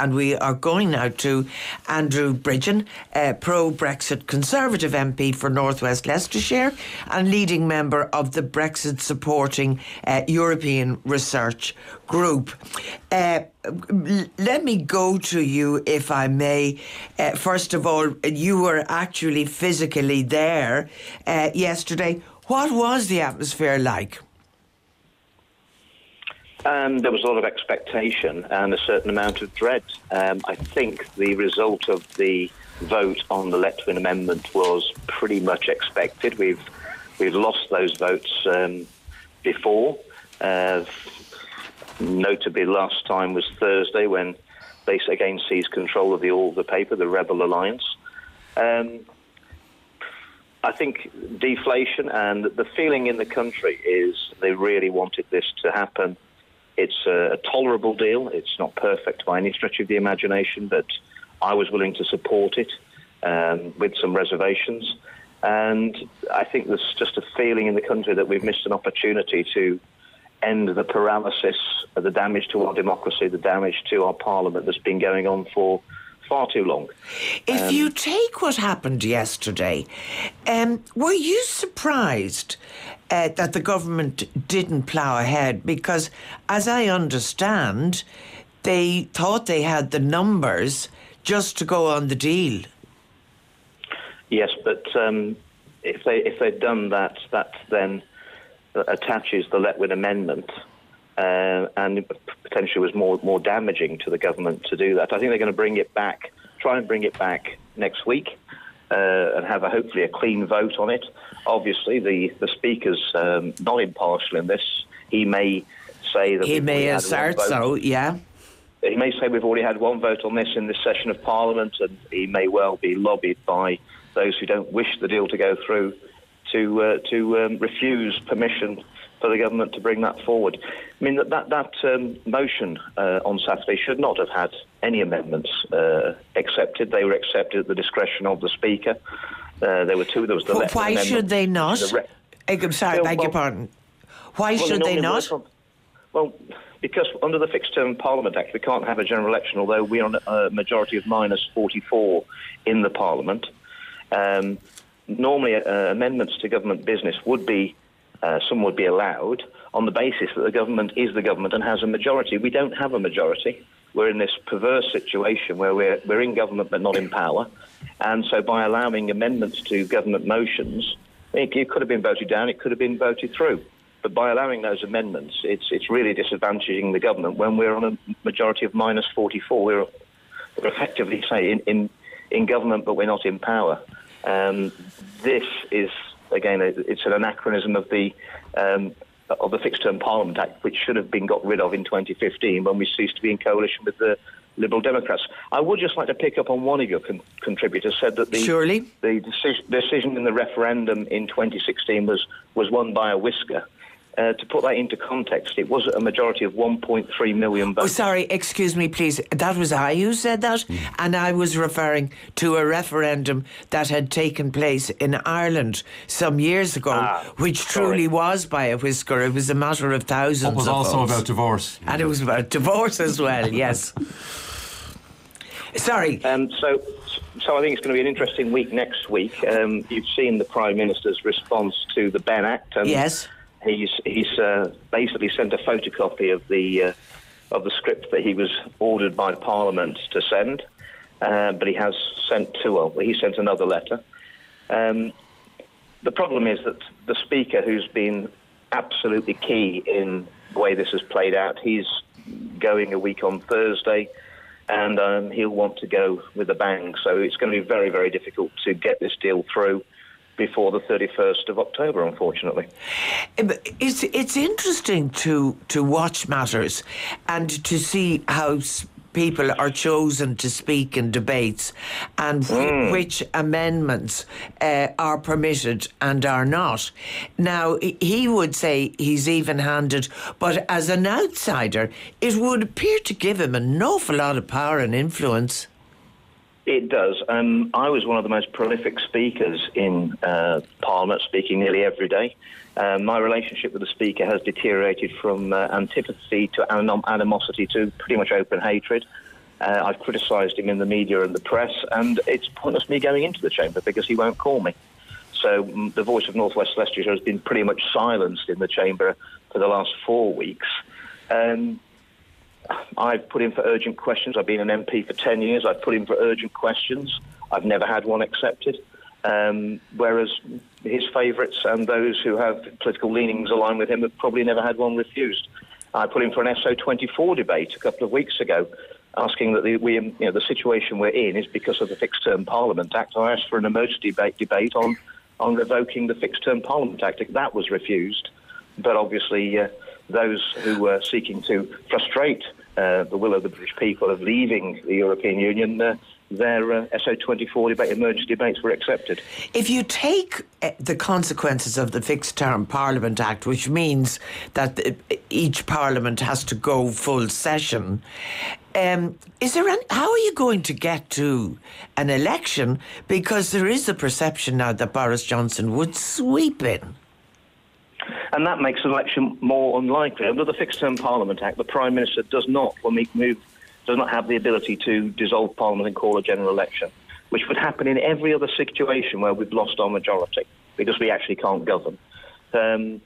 And we are going now to Andrew Bridgen, uh, pro Brexit Conservative MP for Northwest Leicestershire and leading member of the Brexit supporting uh, European Research Group. Uh, let me go to you, if I may. Uh, first of all, you were actually physically there uh, yesterday. What was the atmosphere like? Um, there was a lot of expectation and a certain amount of dread. Um, I think the result of the vote on the Letwin Amendment was pretty much expected. We've we've lost those votes um, before. Uh, notably, last time was Thursday when they again seized control of the all the paper, the Rebel Alliance. Um, I think deflation and the feeling in the country is they really wanted this to happen it's a, tolerable deal. It's not perfect by any stretch of the imagination, but I was willing to support it um, with some reservations. And I think there's just a feeling in the country that we've missed an opportunity to end the paralysis, the damage to our democracy, the damage to our parliament that's been going on for far too long. If um, you take what happened yesterday, um, were you surprised uh, that the government didn't plough ahead? Because, as I understand, they thought they had the numbers just to go on the deal. Yes, but um, if they if they'd done that, that then attaches the Letwin Amendment uh, and potentially was more more damaging to the government to do that. I think they're going to bring it back, try and bring it back next week, uh, and have a hopefully a clean vote on it. Obviously, the the speaker's um, not impartial in this. He may say that he may assert so, yeah. He may say we've already had one vote on this in this session of Parliament, and he may well be lobbied by those who don't wish the deal to go through to uh, to um, refuse permission for the government to bring that forward. I mean, that, that, that um, motion uh, on Saturday should not have had any amendments uh, accepted. They were accepted at the discretion of the Speaker. Uh, there were two. There was the well, Why should they not? The re- I'm sorry, beg well, your pardon. Why well, should they not? well, because under the Fixed Term Parliament Act, we can't have a general election, although we're on a majority of minus 44 in the Parliament. Um, normally, uh, amendments to government business would be uh, some would be allowed on the basis that the government is the government and has a majority. We don't have a majority. We're in this perverse situation where we're, we're in government but not in power. And so by allowing amendments to government motions, it, it could have been voted down, it could have been voted through. But by allowing those amendments, it's, it's really disadvantaging the government when we're on a majority of minus 44. We're, we're effectively, say, in, in, in government but we're not in power. Um, this is again, it's an anachronism of the um, of the Fixed Term Parliament Act, which should have been got rid of in 2015 when we ceased to be in coalition with the Liberal Democrats. I would just like to pick up on one of your con- contributors said that the Surely. the deci- decision in the referendum in 2016 was was won by a whisker. Uh, to put that into context, it was a majority of 1.3 million votes. Oh, sorry, excuse me, please. That was I who said that, mm. and I was referring to a referendum that had taken place in Ireland some years ago, ah, which truly sorry. was by a whisker. It was a matter of thousands. It was also votes. about divorce, and it was about divorce as well. yes. Sorry. Um, so, so I think it's going to be an interesting week next week. Um, you've seen the Prime Minister's response to the Benn Act. And yes he's he's uh, basically sent a photocopy of the uh, of the script that he was ordered by Parliament to send, uh, but he has sent two. Well, he sent another letter. Um, the problem is that the Speaker, who's been absolutely key in the way this has played out, he's going a week on Thursday. And um, he'll want to go with a bang. So it's going to be very, very difficult to get this deal through before the 31st of October, unfortunately. It's, it's interesting to, to watch matters and to see how people are chosen to speak in debates and mm. which amendments uh, are permitted and are not. Now, he would say he's even handed, but as an outsider, it would appear to give him an awful lot of power and influence. It does. Um, I was one of the most prolific speakers in uh, Parliament, speaking nearly every day. Uh, my relationship with the Speaker has deteriorated from uh, antipathy to anim- animosity to pretty much open hatred. Uh, I've criticised him in the media and the press, and it's pointless me going into the chamber because he won't call me. So mm, the voice of North West Leicestershire has been pretty much silenced in the chamber for the last four weeks. Um, I've put in for urgent questions. I've been an MP for 10 years. I've put in for urgent questions. I've never had one accepted. Um, whereas his favourites and those who have political leanings aligned with him have probably never had one refused. I put in for an SO24 debate a couple of weeks ago, asking that the, we, you know, the situation we're in is because of the Fixed Term Parliament Act. I asked for an emergency debate, debate on, on revoking the Fixed Term Parliament Act. That was refused, but obviously uh, those who were seeking to frustrate uh, the will of the British people of leaving the European Union, uh, their uh, SO24 debate, emergency debates were accepted. If you take uh, the consequences of the Fixed Term Parliament Act, which means that the, each Parliament has to go full session, um, is there any, how are you going to get to an election? Because there is a perception now that Boris Johnson would sweep in and that makes election more unlikely. Under the Fixed Term Parliament Act, the Prime Minister does not, when we move, does not have the ability to dissolve Parliament and call a general election, which would happen in every other situation where we've lost our majority because we actually can't govern. Um,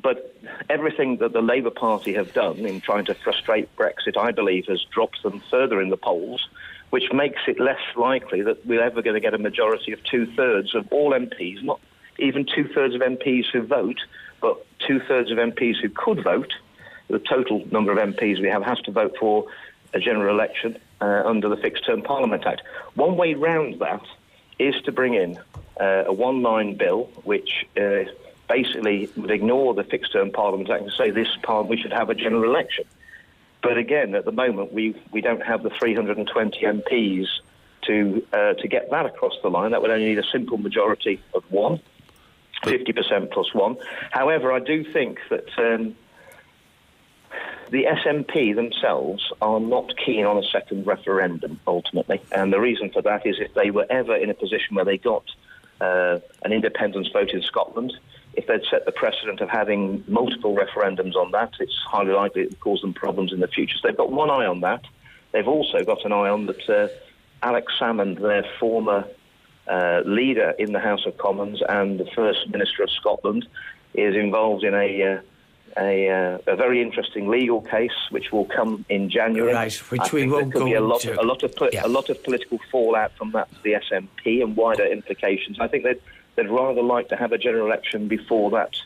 but everything that the Labour Party have done in trying to frustrate Brexit, I believe, has dropped them further in the polls, which makes it less likely that we're ever going to get a majority of two thirds of all MPs, not even two thirds of MPs who vote, but two thirds of MPs who could vote, the total number of MPs we have has to vote for a general election uh, under the Fixed Term Parliament Act. One way round that is to bring in uh, a one line bill which uh, basically would ignore the Fixed Term Parliament Act and say this part we should have a general election. But again, at the moment, we, we don't have the 320 MPs to, uh, to get that across the line. That would only need a simple majority of one. 50% plus one. However, I do think that um, the SNP themselves are not keen on a second referendum ultimately. And the reason for that is if they were ever in a position where they got uh, an independence vote in Scotland, if they'd set the precedent of having multiple referendums on that, it's highly likely it would cause them problems in the future. So they've got one eye on that. They've also got an eye on that uh, Alex Salmond, their former uh, leader in the House of Commons and the First Minister of Scotland, is involved in a uh, a, uh, a, very interesting legal case which will come in January. Right, which I we won't there be a lot, into. a lot of yeah. a lot of political fallout from that to the SNP and wider implications. I think they'd they'd rather like to have a general election before that.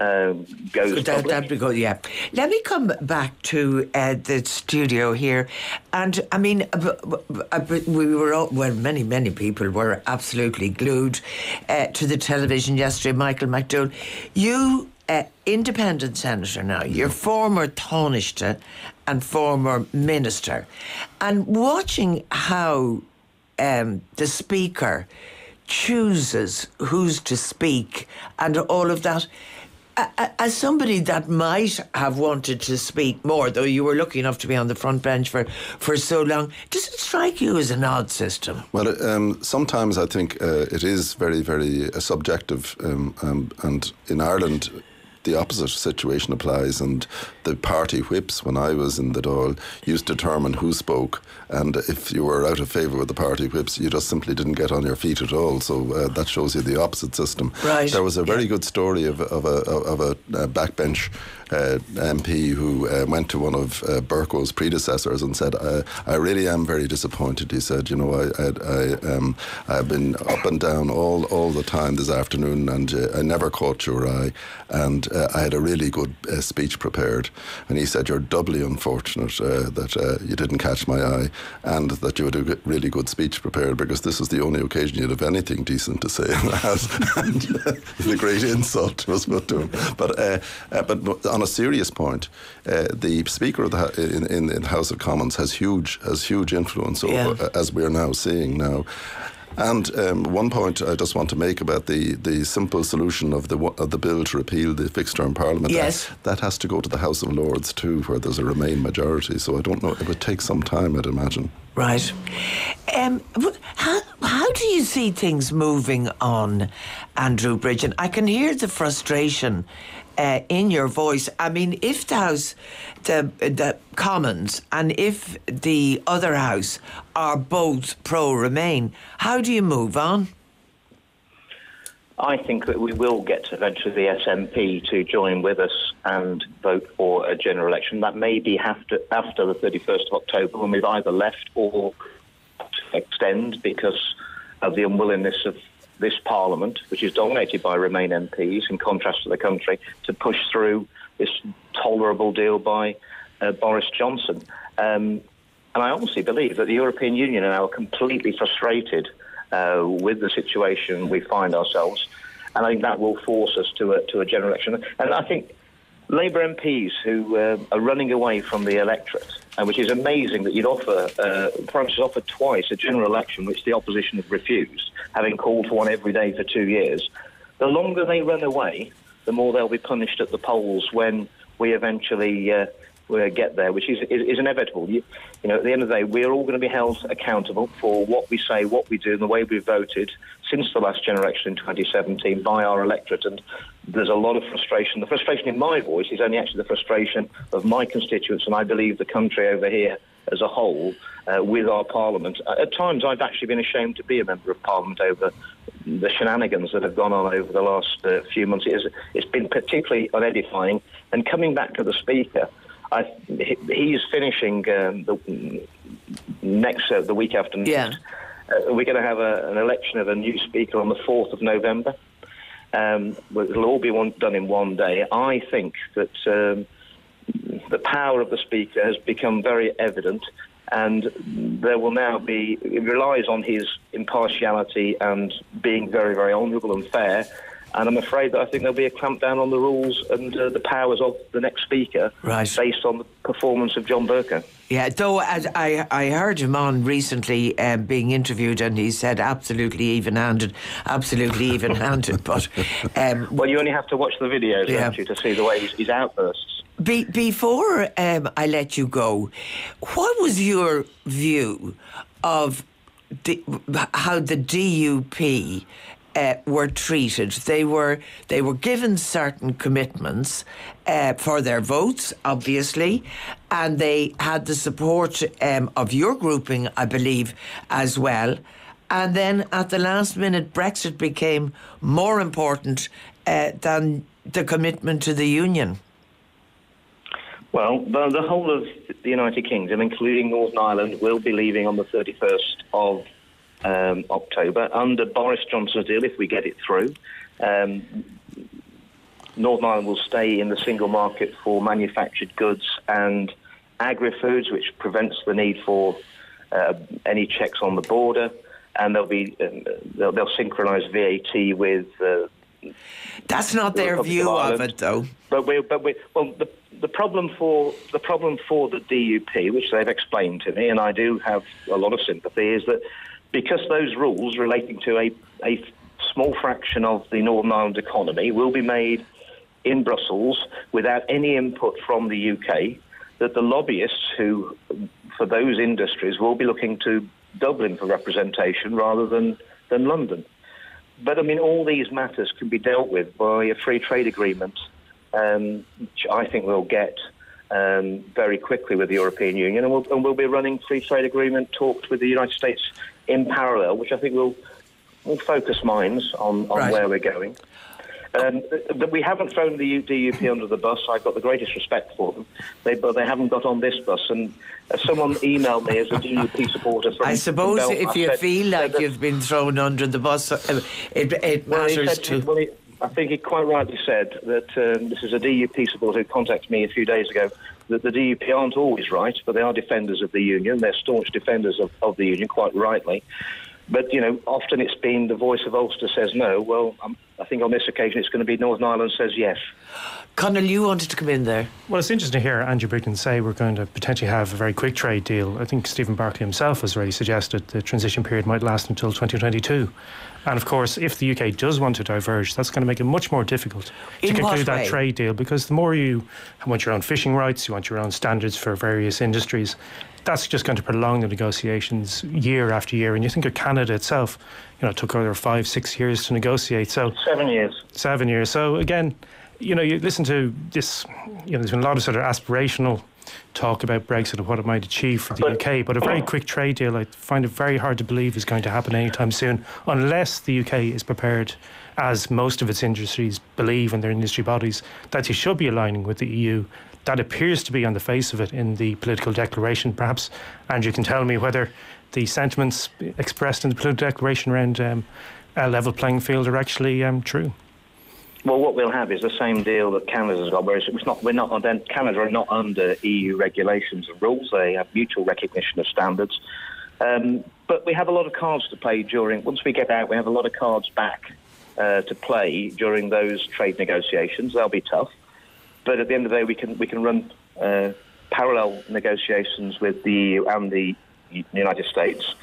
Um, goes that, that'd be good, yeah. Let me come back to uh, the studio here, and I mean, we were all, well, many many people were absolutely glued uh, to the television yesterday. Michael McDowell, you uh, independent senator now, you're former Taoiseach and former minister, and watching how um, the speaker chooses who's to speak and all of that. As somebody that might have wanted to speak more, though you were lucky enough to be on the front bench for, for so long, does it strike you as an odd system? Well, um, sometimes I think uh, it is very, very uh, subjective. Um, um, and in Ireland, the opposite situation applies, and the party whips, when I was in the Dáil, used to determine who spoke, and if you were out of favour with the party whips, you just simply didn't get on your feet at all. So uh, that shows you the opposite system. Right. There was a very yeah. good story of, of a of a, a backbench uh, MP who uh, went to one of uh, Bercow's predecessors and said, I, I, really am very disappointed." He said, "You know, I I, I um, I've been up and down all all the time this afternoon, and uh, I never caught your eye, and uh, I had a really good uh, speech prepared." And he said, "You're doubly unfortunate uh, that uh, you didn't catch my eye, and that you had a really good speech prepared because this is the only occasion you'd have anything decent to say in that." and uh, a great insult was put to him. But uh, uh, but on a serious point, the Speaker of the in, in, in, the House of Commons has huge has huge influence yeah. over, as we're now seeing now. And um, one point I just want to make about the, the simple solution of the of the bill to repeal the fixed term parliament yes. Act, that has to go to the House of Lords too, where there's a Remain majority. So I don't know; it would take some time, I'd imagine. Right. Um, how, how do you see things moving on, Andrew Bridgen? I can hear the frustration uh, in your voice. I mean, if the House, the, the Commons, and if the other House are both pro Remain, how do you move on? I think that we will get eventually the SNP to join with us and vote for a general election. That may be after, after the 31st of October when we've either left or extend because of the unwillingness of this Parliament, which is dominated by Remain MPs, in contrast to the country, to push through this tolerable deal by uh, Boris Johnson. Um, and I honestly believe that the European Union are now completely frustrated uh, with the situation we find ourselves. And I think that will force us to a, to a general election. And I think Labour MPs who uh, are running away from the electorate, uh, which is amazing that you'd offer, uh, France has offered twice a general election, which the opposition have refused, having called for one every day for two years. The longer they run away, the more they'll be punished at the polls when we eventually uh, get there, which is, is, is inevitable. You, you, know, at the end of the day, we're all going to be held accountable for what we say, what we do, and the way we've voted since the last general election in 2017 by our electorate. And there's a lot of frustration. The frustration in my voice is only actually the frustration of my constituents, and I believe the country over here as a whole uh, with our parliament. At times, I've actually been ashamed to be a member of parliament over the shenanigans that have gone on over the last uh, few months. It is, it's been particularly unedifying. And coming back to the speaker, I, he's finishing um, the next uh, the week after next. Yeah. Uh, we're going to have a, an election of a new speaker on the 4th of November. Um, it'll all be one, done in one day. I think that um, the power of the speaker has become very evident, and there will now be, it relies on his impartiality and being very, very honourable and fair and I'm afraid that I think there'll be a clampdown on the rules and uh, the powers of the next speaker right. based on the performance of John Bercow. Yeah, though as I, I heard him on recently um, being interviewed and he said absolutely even handed, absolutely even handed. but um, Well, you only have to watch the videos, yeah. don't you, to see the way his, his outbursts. Be, before um, I let you go, what was your view of the, how the DUP uh, were treated. They were they were given certain commitments uh, for their votes, obviously, and they had the support um, of your grouping, I believe, as well. And then at the last minute, Brexit became more important uh, than the commitment to the union. Well, the, the whole of the United Kingdom, including Northern Ireland, will be leaving on the 31st of um, October under Boris Johnson's deal, if we get it through. Um, Northern Ireland will stay in the single market for manufactured goods and agri-foods, which prevents the need for uh, any checks on the border, and they'll be um, they'll, they'll synchronise VAT with. Uh, That's not the their Republic view of, of, it, though. But we, but we, well, the, the problem for the problem for the DUP, which they've explained to me, and I do have a lot of sympathy, is that because those rules relating to a, a small fraction of the Northern Ireland economy will be made in Brussels without any input from the UK, that the lobbyists who, for those industries, will be looking to Dublin for representation rather than, than London. But I mean, all these matters can be dealt with by a free trade agreement, um, which I think we'll get um, very quickly with the European Union, and we'll, and we'll be running free trade agreement talks with the United States in parallel, which I think will will focus minds on, on right. where we're going. Um, but we haven't thrown the DUP under the bus. I've got the greatest respect for them, they, but they haven't got on this bus. And uh, someone emailed me as a DUP supporter. From, I suppose from if you said, feel like you've been thrown under the bus, uh, it, it well, matters said, to. Well, he, I think he quite rightly said that um, this is a DUP supporter who contacted me a few days ago that the DUP aren't always right, but they are defenders of the union. They're staunch defenders of, of the union, quite rightly. But, you know, often it's been the voice of Ulster says no. Well, um, I think on this occasion it's going to be Northern Ireland says yes. Conall, you wanted to come in there. Well, it's interesting to hear Andrew Bridgen say we're going to potentially have a very quick trade deal. I think Stephen Barclay himself has already suggested the transition period might last until 2022. And of course, if the UK does want to diverge, that's going to make it much more difficult In to conclude that trade deal because the more you want your own fishing rights, you want your own standards for various industries, that's just going to prolong the negotiations year after year. And you think of Canada itself, you know, it took over five, six years to negotiate. So seven years. Seven years. So again, you know, you listen to this, you know, there's been a lot of sort of aspirational talk about Brexit and what it might achieve for the but, UK, but a very quick trade deal, I find it very hard to believe is going to happen anytime soon, unless the UK is prepared, as most of its industries believe in their industry bodies, that they should be aligning with the EU. That appears to be on the face of it in the political declaration. Perhaps Andrew can tell me whether the sentiments expressed in the political declaration around um, a level playing field are actually um, true. Well, what we'll have is the same deal that Canada's got, whereas it's not, we're not, Canada are not under EU regulations and rules. They have mutual recognition of standards. Um, but we have a lot of cards to play during, once we get out, we have a lot of cards back uh, to play during those trade negotiations. They'll be tough. But at the end of the day, we can, we can run uh, parallel negotiations with the EU and the United States.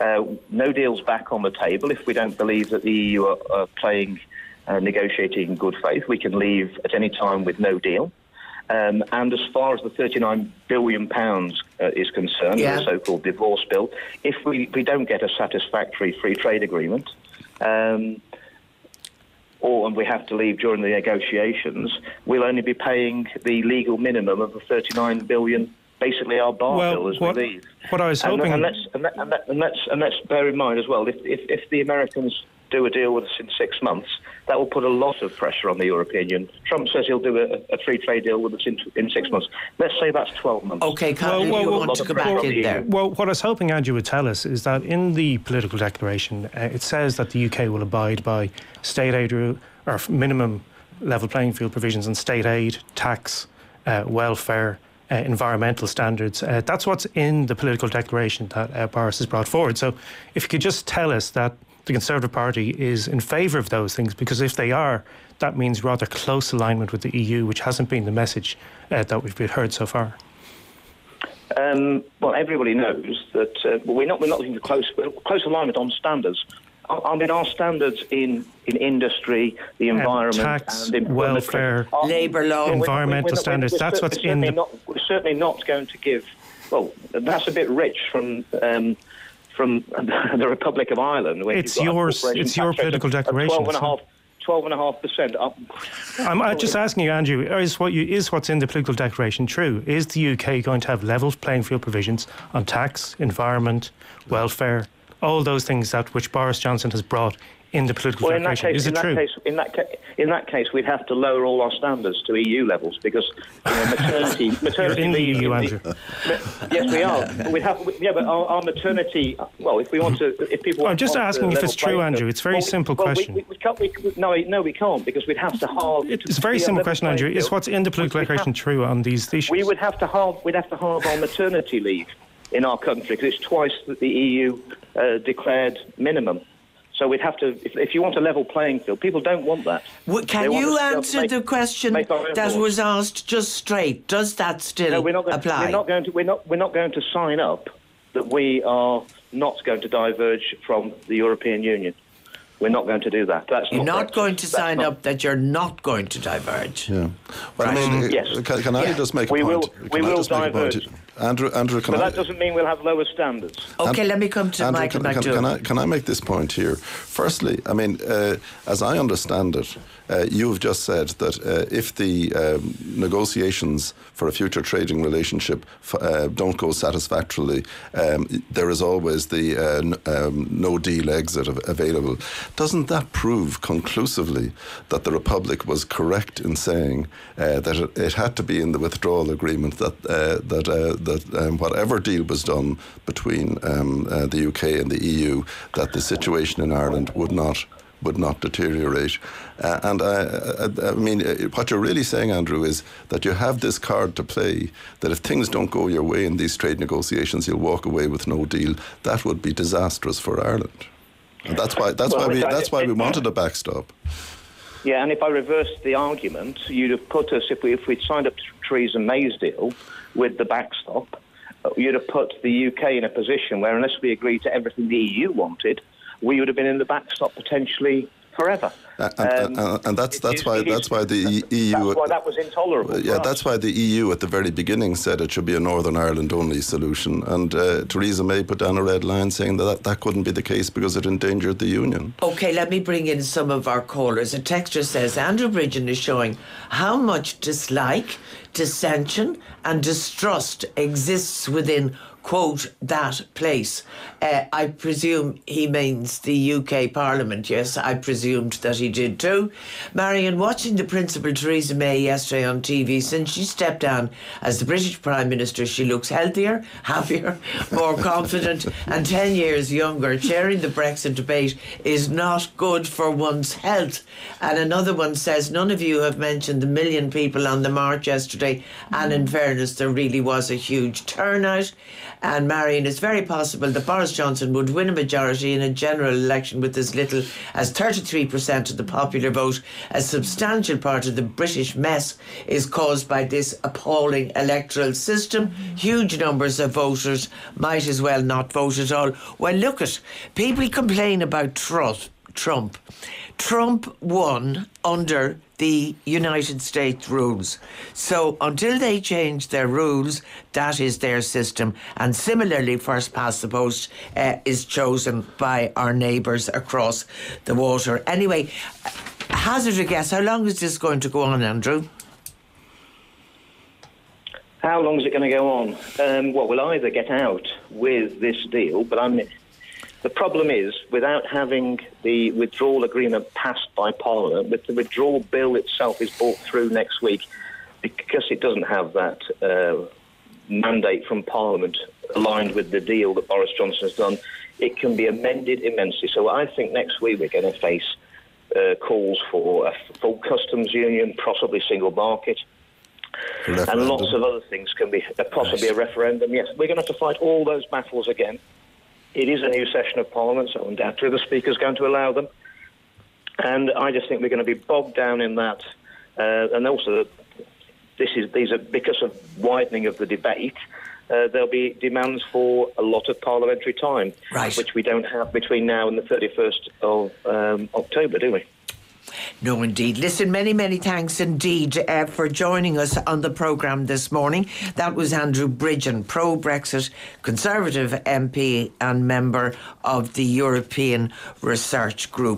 Uh, no deals back on the table if we don't believe that the EU are, are playing uh, negotiating in good faith. We can leave at any time with no deal. Um, and as far as the 39 billion pounds uh, is concerned, yeah. the so-called divorce bill, if we, we don't get a satisfactory free trade agreement, um, or and we have to leave during the negotiations, we'll only be paying the legal minimum of the 39 billion basically our bar well, bill as what, we leave. What I was hoping, and, and, let's, and, let, and, let, and, let's and let's bear in mind as well, if, if, if the Americans do a deal with us in six months, that will put a lot of pressure on the European Union. Trump says he'll do a, a free trade deal with us in, in six months. Let's say that's 12 months. Okay, well, well, you well, want to go back in there? Well, what I was hoping Andrew would tell us is that in the political declaration, uh, it says that the UK will abide by state aid rule, or minimum level playing field provisions on state aid, tax, uh, welfare, uh, environmental standards. Uh, that's what's in the political declaration that uh, Boris has brought forward. So, if you could just tell us that the Conservative Party is in favour of those things, because if they are, that means rather close alignment with the EU, which hasn't been the message uh, that we've heard so far. Um, well, everybody knows that uh, we're not we're not looking for close close alignment on standards. I mean, our standards in, in industry, the environment, tax, and welfare, labour law, environmental we're, we're, standards. We're, that's what's in the. Not, we're certainly not going to give. Well, that's a bit rich from um, from the Republic of Ireland. It's yours. It's your political declaration. 12 and a half percent up. I'm just asking you, Andrew, is what you, is what's in the political declaration true? Is the UK going to have level playing field provisions on tax, environment, welfare, all those things that which Boris Johnson has brought in the political well, in that case, is in it true? Case, in, that ca- in that case, we'd have to lower all our standards to EU levels because you know, maternity, maternity the EU, Andrew. yes, we are. We'd have, yeah, but our, our, maternity. Well, if we want to, if people. I'm just asking if it's true, Andrew. It's a very well, simple well, question. We, we, can't, we, no, no, we can't because we'd have to halve. It's a very simple question, Andrew. Is what's in the political declaration true on these issues? We would have to halve. We'd have to halve our maternity leave in our country because it's twice that the EU uh, declared minimum. So we'd have to, if, if, you want a level playing field, people don't want that. Well, can you answer make, the question that was asked just straight? Does that still no, we're not going, apply? We're not going to. We're not. We're not going to sign up that we are not going to diverge from the European Union. We're not going to do that. That's you're not, not going to sign not, up that you're not going to diverge. Yeah. Well, right. I mean, yes. Can, can I yeah. just make a we point? Will, we will diverge. Andrew, Andrew, can but I, that doesn't mean we'll have lower standards. Okay, let me come to Andrew, Michael can, can, can, I, can I make this point here? Firstly, I mean, uh, as I understand it, uh, you have just said that uh, if the um, negotiations for a future trading relationship uh, don't go satisfactorily, um, there is always the uh, um, no deal exit available. Doesn't that prove conclusively that the Republic was correct in saying uh, that it, had to be in the withdrawal agreement that that that um, whatever deal was done between um, the UK and the EU, that the situation in Ireland would not would not deteriorate. Uh, and I, I, I, mean, uh, what you're really saying, Andrew, is that you have this card to play that if things don't go your way in these trade negotiations, you'll walk away with no deal. That would be disastrous for Ireland. And that's why, that's well, why, we, that's why we wanted a backstop. Yeah, and if I reversed the argument, you'd have put us, if, we, if we'd signed up to Theresa May's deal with the backstop, uh, you'd have put the UK in a position where, unless we agreed to everything the EU wanted, we would have been in the backstop potentially forever. And, and, Um, and that's that's is- why that's why the EU. That's why that was intolerable. Yeah, for us. that's why the EU at the very beginning said it should be a Northern Ireland only solution. And uh, Theresa May put down a red line saying that, that that couldn't be the case because it endangered the Union. Okay, let me bring in some of our callers. A texter says Andrew Bridgen is showing how much dislike, dissension, and distrust exists within quote that place. Uh, I presume he means the UK Parliament. Yes, I presumed that he did too. Marion, watching the Principal Theresa May yesterday on TV, since she stepped down as the British Prime Minister, she looks healthier, happier, more confident, and 10 years younger. Chairing the Brexit debate is not good for one's health. And another one says, None of you have mentioned the million people on the march yesterday. And in fairness, there really was a huge turnout. And Marion, it's very possible that Boris Johnson would win a majority in a general election with as little as 33% of the popular vote. A substantial part of the British mess is caused by this appalling electoral system. Huge numbers of voters might as well not vote at all. Well, look at people complain about Trump. Trump. Trump won under the United States rules. So until they change their rules, that is their system. And similarly, first past the post uh, is chosen by our neighbours across the water. Anyway, hazard a guess, how long is this going to go on, Andrew? How long is it going to go on? Um, well, we'll either get out with this deal, but I'm. The problem is, without having the withdrawal agreement passed by Parliament, with the withdrawal bill itself is brought through next week, because it doesn't have that uh, mandate from Parliament aligned with the deal that Boris Johnson has done, it can be amended immensely. So I think next week we're going to face uh, calls for a full customs union, possibly single market and lots of other things can be uh, possibly a referendum. Yes, we're going to have to fight all those battles again. It is a new session of Parliament, so undoubtedly the Speaker's going to allow them. And I just think we're going to be bogged down in that. Uh, and also, this is these are because of widening of the debate. Uh, there'll be demands for a lot of parliamentary time, Right. which we don't have between now and the 31st of um, October, do we? No, indeed. Listen, many, many thanks indeed uh, for joining us on the programme this morning. That was Andrew Bridgen, pro Brexit Conservative MP and member of the European Research Group.